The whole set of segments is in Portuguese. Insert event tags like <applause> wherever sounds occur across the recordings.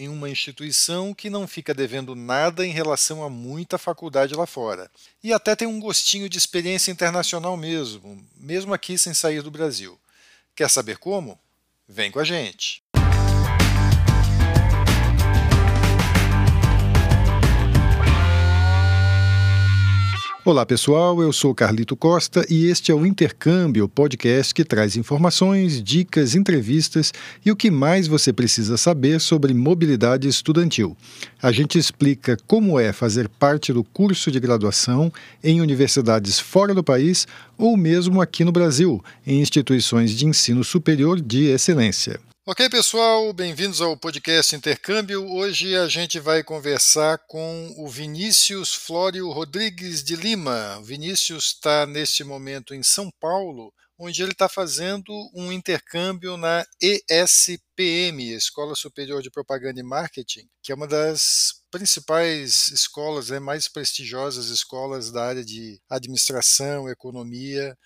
em uma instituição que não fica devendo nada em relação a muita faculdade lá fora. E até tem um gostinho de experiência internacional mesmo, mesmo aqui sem sair do Brasil. Quer saber como? Vem com a gente! Olá pessoal, eu sou Carlito Costa e este é o Intercâmbio, podcast que traz informações, dicas, entrevistas e o que mais você precisa saber sobre mobilidade estudantil. A gente explica como é fazer parte do curso de graduação em universidades fora do país ou mesmo aqui no Brasil, em instituições de ensino superior de excelência. Ok, pessoal, bem-vindos ao podcast Intercâmbio. Hoje a gente vai conversar com o Vinícius Flório Rodrigues de Lima. O Vinícius está neste momento em São Paulo, onde ele está fazendo um intercâmbio na ESPM, Escola Superior de Propaganda e Marketing, que é uma das principais escolas, né, mais prestigiosas escolas da área de administração, economia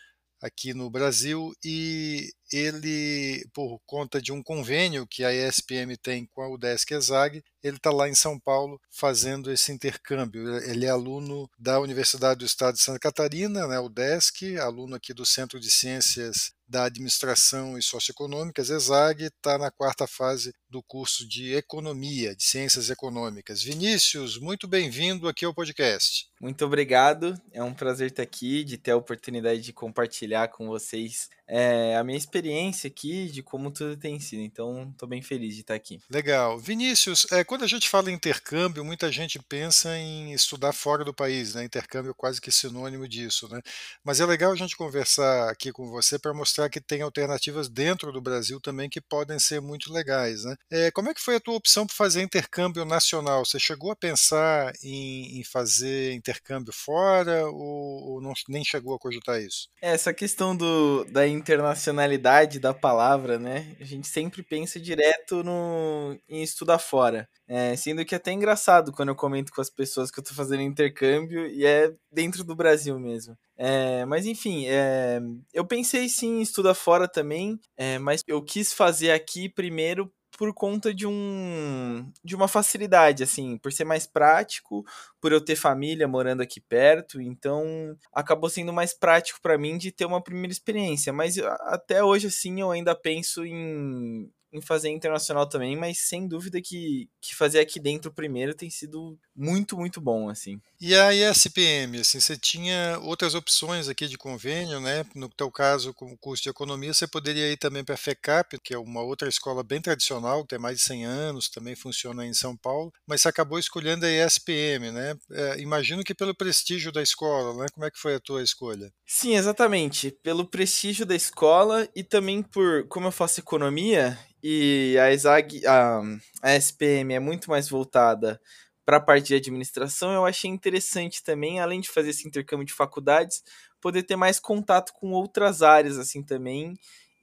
aqui no Brasil e ele, por conta de um convênio que a ESPM tem com a UDESC ESAG, ele está lá em São Paulo fazendo esse intercâmbio. Ele é aluno da Universidade do Estado de Santa Catarina, né, UDESC, aluno aqui do Centro de Ciências da Administração e Socioeconômicas, ESAG, está na quarta fase do curso de Economia, de Ciências Econômicas. Vinícius, muito bem-vindo aqui ao podcast. Muito obrigado, é um prazer estar aqui, de ter a oportunidade de compartilhar com vocês é, a minha experiência aqui de como tudo tem sido. Então, estou bem feliz de estar aqui. Legal. Vinícius, é, quando a gente fala em intercâmbio, muita gente pensa em estudar fora do país, né? Intercâmbio é quase que sinônimo disso, né? Mas é legal a gente conversar aqui com você para mostrar que tem alternativas dentro do Brasil também que podem ser muito legais, né? É, como é que foi a tua opção por fazer intercâmbio nacional? Você chegou a pensar em, em fazer intercâmbio fora ou, ou não, nem chegou a cogitar isso? É, essa questão do, da internacionalidade da palavra, né? A gente sempre pensa direto no, em estudar fora. É, sendo que é até engraçado quando eu comento com as pessoas que eu tô fazendo intercâmbio e é dentro do Brasil mesmo. É, mas enfim, é, eu pensei sim em estudar fora também, é, mas eu quis fazer aqui primeiro por conta de um de uma facilidade assim, por ser mais prático, por eu ter família morando aqui perto, então acabou sendo mais prático para mim de ter uma primeira experiência, mas até hoje assim eu ainda penso em em fazer internacional também, mas sem dúvida que, que fazer aqui dentro primeiro tem sido muito, muito bom, assim. E a ESPM, assim, você tinha outras opções aqui de convênio, né? No teu caso, com o curso de economia, você poderia ir também para a FECAP, que é uma outra escola bem tradicional, que tem mais de 100 anos, também funciona em São Paulo, mas você acabou escolhendo a ESPM, né? É, imagino que pelo prestígio da escola, né? Como é que foi a tua escolha? Sim, exatamente. Pelo prestígio da escola e também por, como eu faço economia, e a ESAG, a, a SPM é muito mais voltada para a parte de administração, eu achei interessante também, além de fazer esse intercâmbio de faculdades, poder ter mais contato com outras áreas assim também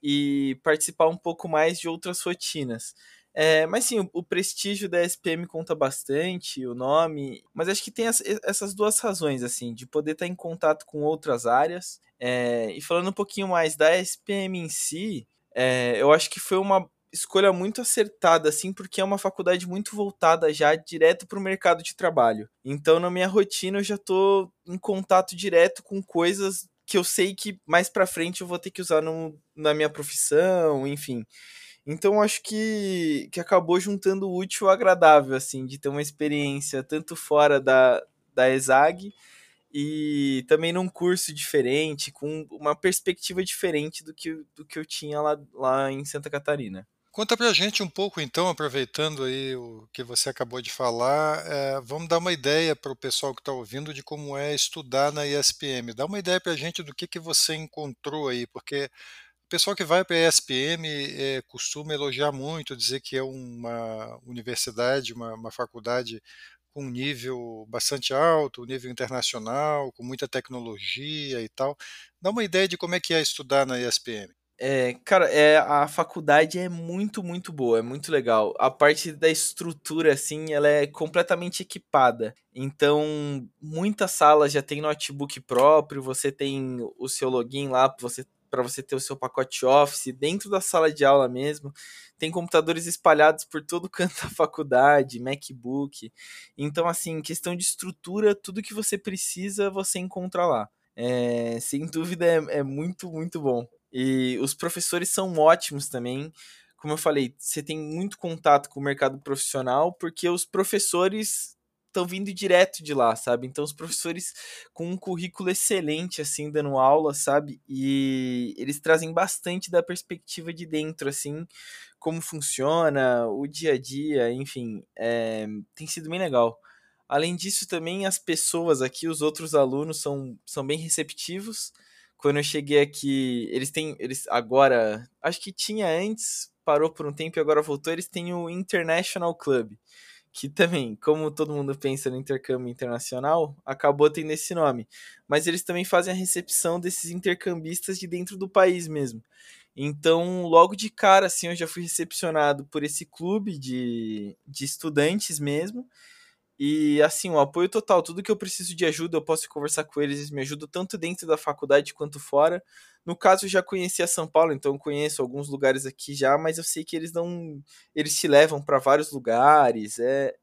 e participar um pouco mais de outras rotinas. É, mas sim, o, o, prestígio da SPM conta bastante, o nome, mas acho que tem as, essas duas razões, assim, de poder estar em contato com outras áreas. É, e falando um pouquinho mais da SPM em si, é, eu acho que foi uma escolha muito acertada, assim, porque é uma faculdade muito voltada já direto para o mercado de trabalho. Então, na minha rotina, eu já estou em contato direto com coisas que eu sei que mais para frente eu vou ter que usar no, na minha profissão, enfim. Então, acho que, que acabou juntando o útil ao agradável, assim, de ter uma experiência tanto fora da, da ESAG e também num curso diferente, com uma perspectiva diferente do que, do que eu tinha lá, lá em Santa Catarina. Conta pra gente um pouco, então, aproveitando aí o que você acabou de falar, é, vamos dar uma ideia para o pessoal que está ouvindo de como é estudar na ESPM. Dá uma ideia para a gente do que, que você encontrou aí, porque o pessoal que vai para a ESPM é, costuma elogiar muito, dizer que é uma universidade, uma, uma faculdade com um nível bastante alto, um nível internacional, com muita tecnologia e tal. Dá uma ideia de como é que é estudar na ESPM. É, cara, é, a faculdade é muito, muito boa, é muito legal. A parte da estrutura, assim, ela é completamente equipada. Então, muitas salas já tem notebook próprio, você tem o seu login lá, você para você ter o seu pacote Office dentro da sala de aula mesmo. Tem computadores espalhados por todo <laughs> canto da faculdade, MacBook. Então, assim, questão de estrutura, tudo que você precisa você encontra lá. É, sem dúvida é, é muito, muito bom. E os professores são ótimos também como eu falei, você tem muito contato com o mercado profissional, porque os professores estão vindo direto de lá, sabe? Então os professores com um currículo excelente assim dando aula, sabe? E eles trazem bastante da perspectiva de dentro assim, como funciona o dia a dia, enfim, é, tem sido bem legal. Além disso, também as pessoas aqui, os outros alunos são, são bem receptivos. Quando eu cheguei aqui, eles têm, eles agora, acho que tinha antes, parou por um tempo e agora voltou. Eles têm o International Club que também, como todo mundo pensa no intercâmbio internacional, acabou tendo esse nome. Mas eles também fazem a recepção desses intercambistas de dentro do país mesmo. Então, logo de cara, assim, eu já fui recepcionado por esse clube de, de estudantes mesmo. E assim, o apoio total, tudo que eu preciso de ajuda, eu posso conversar com eles, eles me ajudam tanto dentro da faculdade quanto fora. No caso, eu já conhecia São Paulo, então conheço alguns lugares aqui já, mas eu sei que eles não. Eles te levam para vários lugares, é,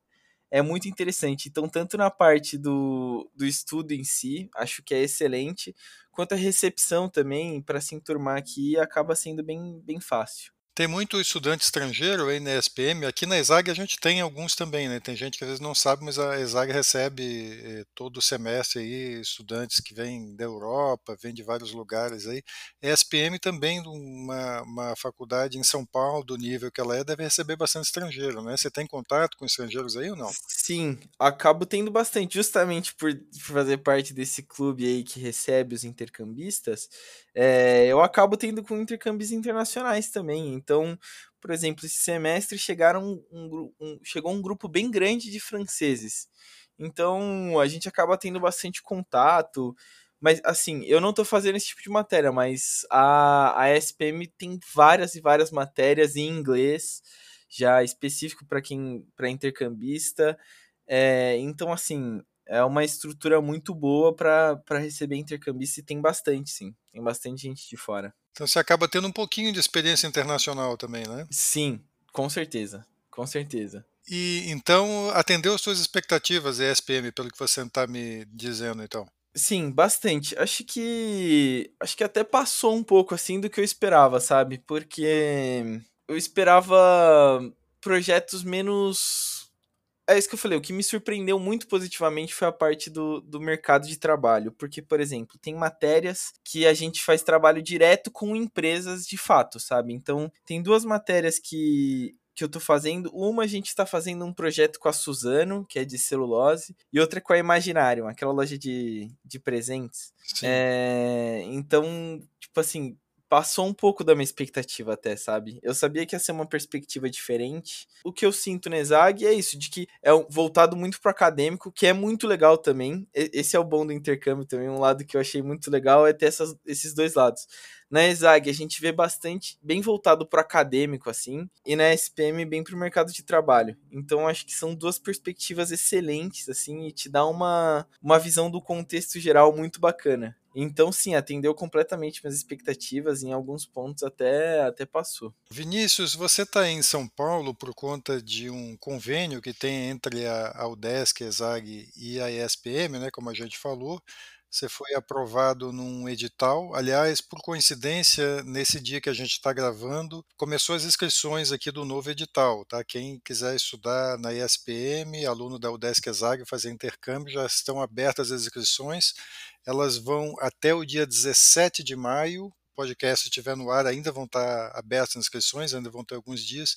é muito interessante. Então, tanto na parte do, do estudo em si, acho que é excelente, quanto a recepção também, para se enturmar aqui, acaba sendo bem, bem fácil. Tem muito estudante estrangeiro aí na ESPM. Aqui na ESAG a gente tem alguns também, né? Tem gente que às vezes não sabe, mas a ESAG recebe eh, todo semestre aí estudantes que vêm da Europa, vêm de vários lugares aí. ESPM também, uma, uma faculdade em São Paulo, do nível que ela é, deve receber bastante estrangeiro, né? Você tem contato com estrangeiros aí ou não? Sim, acabo tendo bastante, justamente por, por fazer parte desse clube aí que recebe os intercambistas, é, eu acabo tendo com intercâmbios internacionais também. Então, por exemplo, esse semestre chegaram um, um, chegou um grupo bem grande de franceses. Então, a gente acaba tendo bastante contato. Mas, assim, eu não estou fazendo esse tipo de matéria, mas a, a SPM tem várias e várias matérias em inglês, já específico para quem para intercambista. É, então, assim, é uma estrutura muito boa para receber intercambista e tem bastante, sim. Tem bastante gente de fora. Então você acaba tendo um pouquinho de experiência internacional também, né? Sim, com certeza. Com certeza. E então atendeu as suas expectativas, ESPM, pelo que você está me dizendo, então? Sim, bastante. Acho que acho que até passou um pouco assim do que eu esperava, sabe? Porque eu esperava projetos menos é isso que eu falei, o que me surpreendeu muito positivamente foi a parte do, do mercado de trabalho. Porque, por exemplo, tem matérias que a gente faz trabalho direto com empresas de fato, sabe? Então, tem duas matérias que, que eu tô fazendo. Uma a gente está fazendo um projeto com a Suzano, que é de celulose, e outra com a Imaginarium, aquela loja de, de presentes. É, então, tipo assim, passou um pouco da minha expectativa até, sabe? Eu sabia que ia ser uma perspectiva diferente. O que eu sinto no ESAG é isso, de que é voltado muito pro acadêmico, que é muito legal também. Esse é o bom do intercâmbio também, um lado que eu achei muito legal é ter essas, esses dois lados. Na ESAG a gente vê bastante bem voltado pro acadêmico assim, e na SPM bem pro mercado de trabalho. Então acho que são duas perspectivas excelentes assim e te dá uma uma visão do contexto geral muito bacana. Então, sim, atendeu completamente minhas expectativas, em alguns pontos até, até passou. Vinícius, você está em São Paulo por conta de um convênio que tem entre a UDESC, a ESAG e a ESPM, né, como a gente falou. Você foi aprovado num edital. Aliás, por coincidência, nesse dia que a gente está gravando, começou as inscrições aqui do novo edital. Tá? Quem quiser estudar na ESPM, aluno da UDESC ESAG, fazer intercâmbio, já estão abertas as inscrições. Elas vão até o dia 17 de maio. O podcast estiver no ar, ainda vão estar abertas as inscrições, ainda vão ter alguns dias.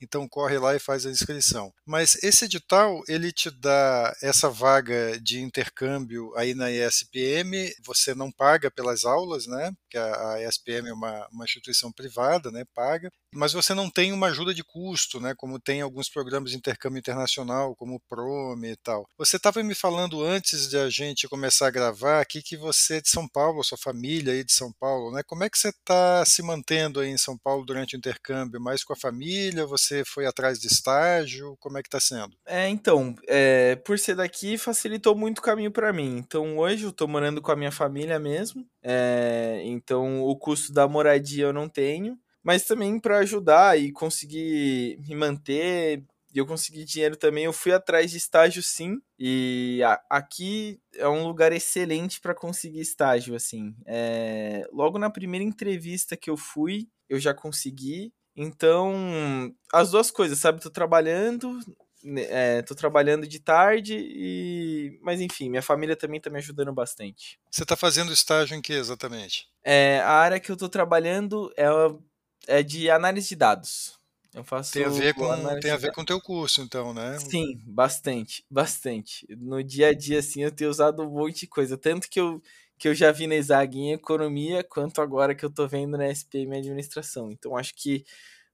Então corre lá e faz a inscrição. Mas esse edital ele te dá essa vaga de intercâmbio aí na ESPM. Você não paga pelas aulas, né? Porque a ESPM é uma, uma instituição privada, né? Paga. Mas você não tem uma ajuda de custo, né, como tem alguns programas de intercâmbio internacional, como o Prome e tal. Você estava me falando antes de a gente começar a gravar aqui que você é de São Paulo, sua família aí de São Paulo, né? Como é que você está se mantendo aí em São Paulo durante o intercâmbio? Mais com a família? Você foi atrás de estágio? Como é que está sendo? É, então, é, por ser daqui facilitou muito o caminho para mim. Então hoje eu estou morando com a minha família mesmo. É, então o custo da moradia eu não tenho mas também para ajudar e conseguir me manter e eu consegui dinheiro também. Eu fui atrás de estágio sim, e a, aqui é um lugar excelente para conseguir estágio. Assim, é, logo na primeira entrevista que eu fui, eu já consegui. Então, as duas coisas, sabe? Tô trabalhando, né, é, tô trabalhando de tarde e. Mas enfim, minha família também tá me ajudando bastante. Você tá fazendo estágio em que exatamente? É, a área que eu tô trabalhando é é de análise de dados. Eu faço tem a ver com tem a ver com teu curso, então, né? Sim, bastante, bastante. No dia a dia, assim, eu tenho usado um monte de coisa, tanto que eu que eu já vi na Exag em economia, quanto agora que eu tô vendo na SPM administração. Então, acho que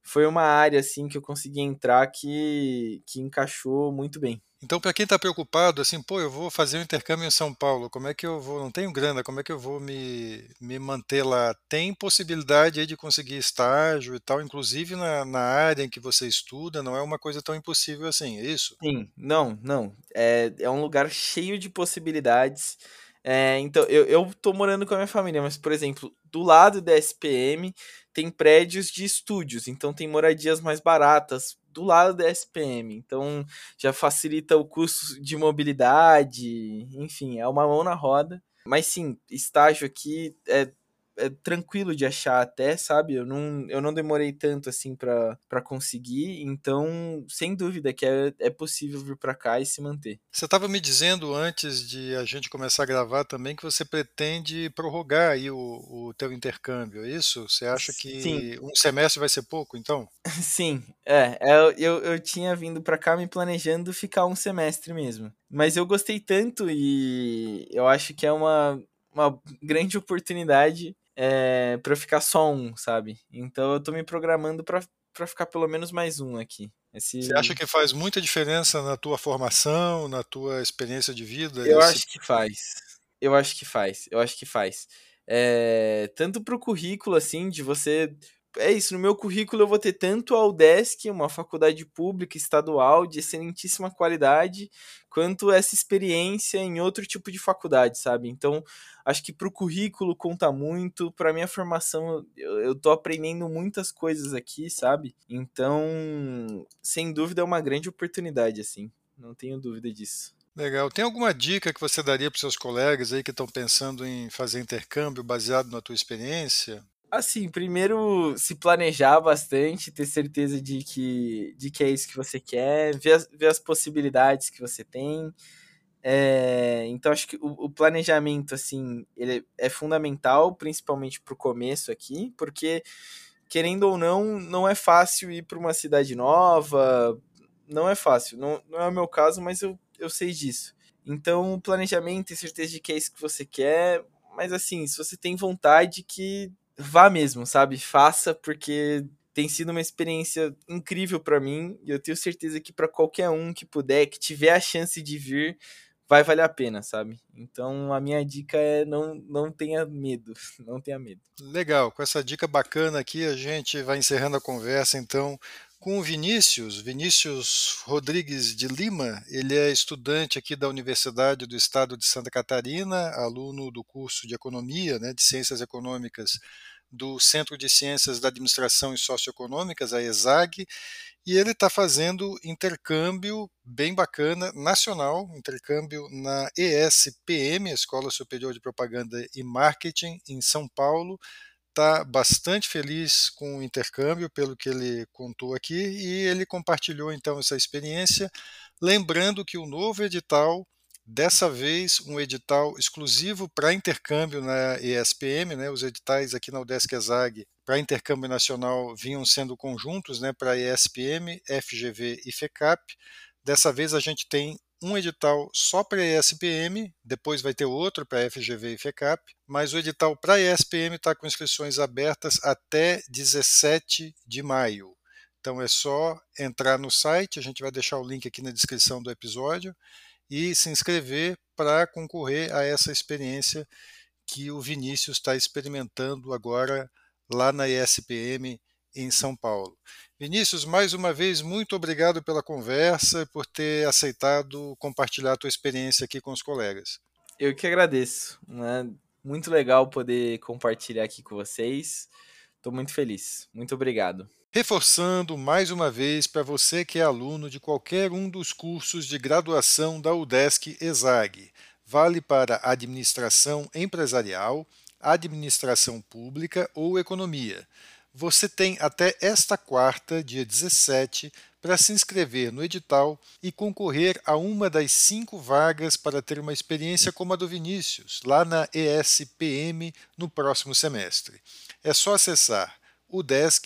foi uma área assim que eu consegui entrar que que encaixou muito bem. Então, para quem está preocupado, assim, pô, eu vou fazer um intercâmbio em São Paulo, como é que eu vou? Não tenho grana, como é que eu vou me, me manter lá? Tem possibilidade aí de conseguir estágio e tal, inclusive na, na área em que você estuda, não é uma coisa tão impossível assim, é isso? Sim, não, não. É, é um lugar cheio de possibilidades. É, então, eu, eu tô morando com a minha família, mas, por exemplo, do lado da SPM tem prédios de estúdios, então tem moradias mais baratas do lado da SPM. Então já facilita o custo de mobilidade, enfim, é uma mão na roda. Mas sim, estágio aqui é é tranquilo de achar até, sabe? Eu não, eu não demorei tanto assim para conseguir, então sem dúvida que é, é possível vir para cá e se manter. Você estava me dizendo antes de a gente começar a gravar também que você pretende prorrogar aí o, o teu intercâmbio, é isso? Você acha que Sim. um semestre vai ser pouco, então? <laughs> Sim, é. é eu, eu tinha vindo para cá me planejando ficar um semestre mesmo. Mas eu gostei tanto e eu acho que é uma, uma grande oportunidade é, para eu ficar só um, sabe? Então eu tô me programando para para ficar pelo menos mais um aqui. Esse... Você acha que faz muita diferença na tua formação, na tua experiência de vida? Eu esse... acho que faz. Eu acho que faz. Eu acho que faz. É... Tanto pro currículo, assim, de você é isso, no meu currículo eu vou ter tanto a UDESC, uma faculdade pública estadual de excelentíssima qualidade, quanto essa experiência em outro tipo de faculdade, sabe? Então, acho que para o currículo conta muito, para minha formação eu, tô aprendendo muitas coisas aqui, sabe? Então, sem dúvida é uma grande oportunidade, assim, não tenho dúvida disso. Legal. Tem alguma dica que você daria para seus colegas aí que estão pensando em fazer intercâmbio baseado na tua experiência? Assim, primeiro se planejar bastante, ter certeza de que, de que é isso que você quer, ver as, ver as possibilidades que você tem. É, então, acho que o, o, planejamento, assim, ele é fundamental, principalmente para o começo aqui, porque, querendo ou não, não é fácil ir para uma cidade nova, não é fácil. Não, não é o meu caso, mas eu, eu sei disso. Então, planejamento, ter certeza de que é isso que você quer, mas assim, se você tem vontade que vá mesmo, sabe? Faça porque tem sido uma experiência incrível para mim e eu tenho certeza que para qualquer um que puder, que tiver a chance de vir, vai valer a pena, sabe? Então a minha dica é não, não tenha medo, <laughs> não tenha medo. Legal, com essa dica bacana aqui a gente vai encerrando a conversa então com o Vinícius, Vinícius Rodrigues de Lima, ele é estudante aqui da Universidade do Estado de Santa Catarina, aluno do curso de Economia, né, de Ciências Econômicas do Centro de Ciências da Administração e Socioeconômicas, a ESAG, e ele está fazendo intercâmbio bem bacana, nacional, intercâmbio na ESPM, Escola Superior de Propaganda e Marketing, em São Paulo, está bastante feliz com o intercâmbio, pelo que ele contou aqui, e ele compartilhou então essa experiência, lembrando que o novo edital, dessa vez um edital exclusivo para intercâmbio na ESPM, né, os editais aqui na UDESC ESAG para intercâmbio nacional vinham sendo conjuntos né, para ESPM, FGV e FECAP. Dessa vez a gente tem um edital só para a ESPM, depois vai ter outro para a FGV e FECAP, mas o edital para a ESPM está com inscrições abertas até 17 de maio. Então é só entrar no site, a gente vai deixar o link aqui na descrição do episódio, e se inscrever para concorrer a essa experiência que o Vinícius está experimentando agora lá na ESPM em São Paulo. Vinícius, mais uma vez, muito obrigado pela conversa e por ter aceitado compartilhar a tua experiência aqui com os colegas. Eu que agradeço. Né? Muito legal poder compartilhar aqui com vocês. Estou muito feliz. Muito obrigado. Reforçando mais uma vez para você que é aluno de qualquer um dos cursos de graduação da UDESC ESAG, vale para administração empresarial, administração pública ou economia. Você tem até esta quarta, dia 17, para se inscrever no edital e concorrer a uma das cinco vagas para ter uma experiência como a do Vinícius, lá na ESPM no próximo semestre. É só acessar udesc.br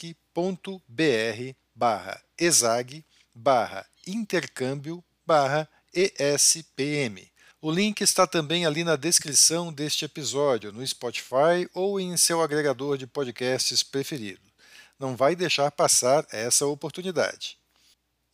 barra exag barra intercâmbio barra ESPM. O link está também ali na descrição deste episódio, no Spotify ou em seu agregador de podcasts preferido. Não vai deixar passar essa oportunidade.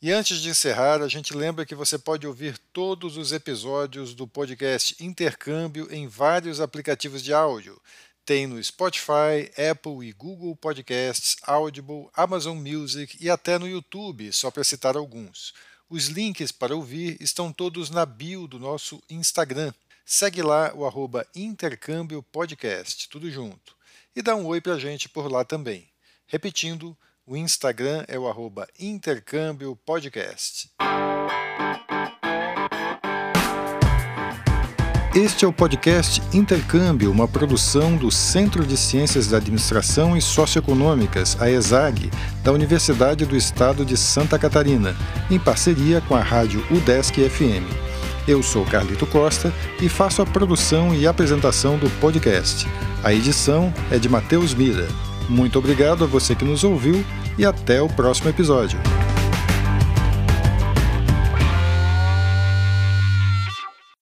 E antes de encerrar, a gente lembra que você pode ouvir todos os episódios do podcast Intercâmbio em vários aplicativos de áudio. Tem no Spotify, Apple e Google Podcasts, Audible, Amazon Music e até no YouTube, só para citar alguns. Os links para ouvir estão todos na bio do nosso Instagram. Segue lá o arroba Intercâmbio Podcast, tudo junto. E dá um oi para a gente por lá também. Repetindo, o Instagram é o arroba Intercâmbio Podcast. Este é o podcast Intercâmbio, uma produção do Centro de Ciências da Administração e Socioeconômicas, a ESAG, da Universidade do Estado de Santa Catarina, em parceria com a rádio UDESC FM. Eu sou Carlito Costa e faço a produção e apresentação do podcast. A edição é de Matheus Mira. Muito obrigado a você que nos ouviu e até o próximo episódio.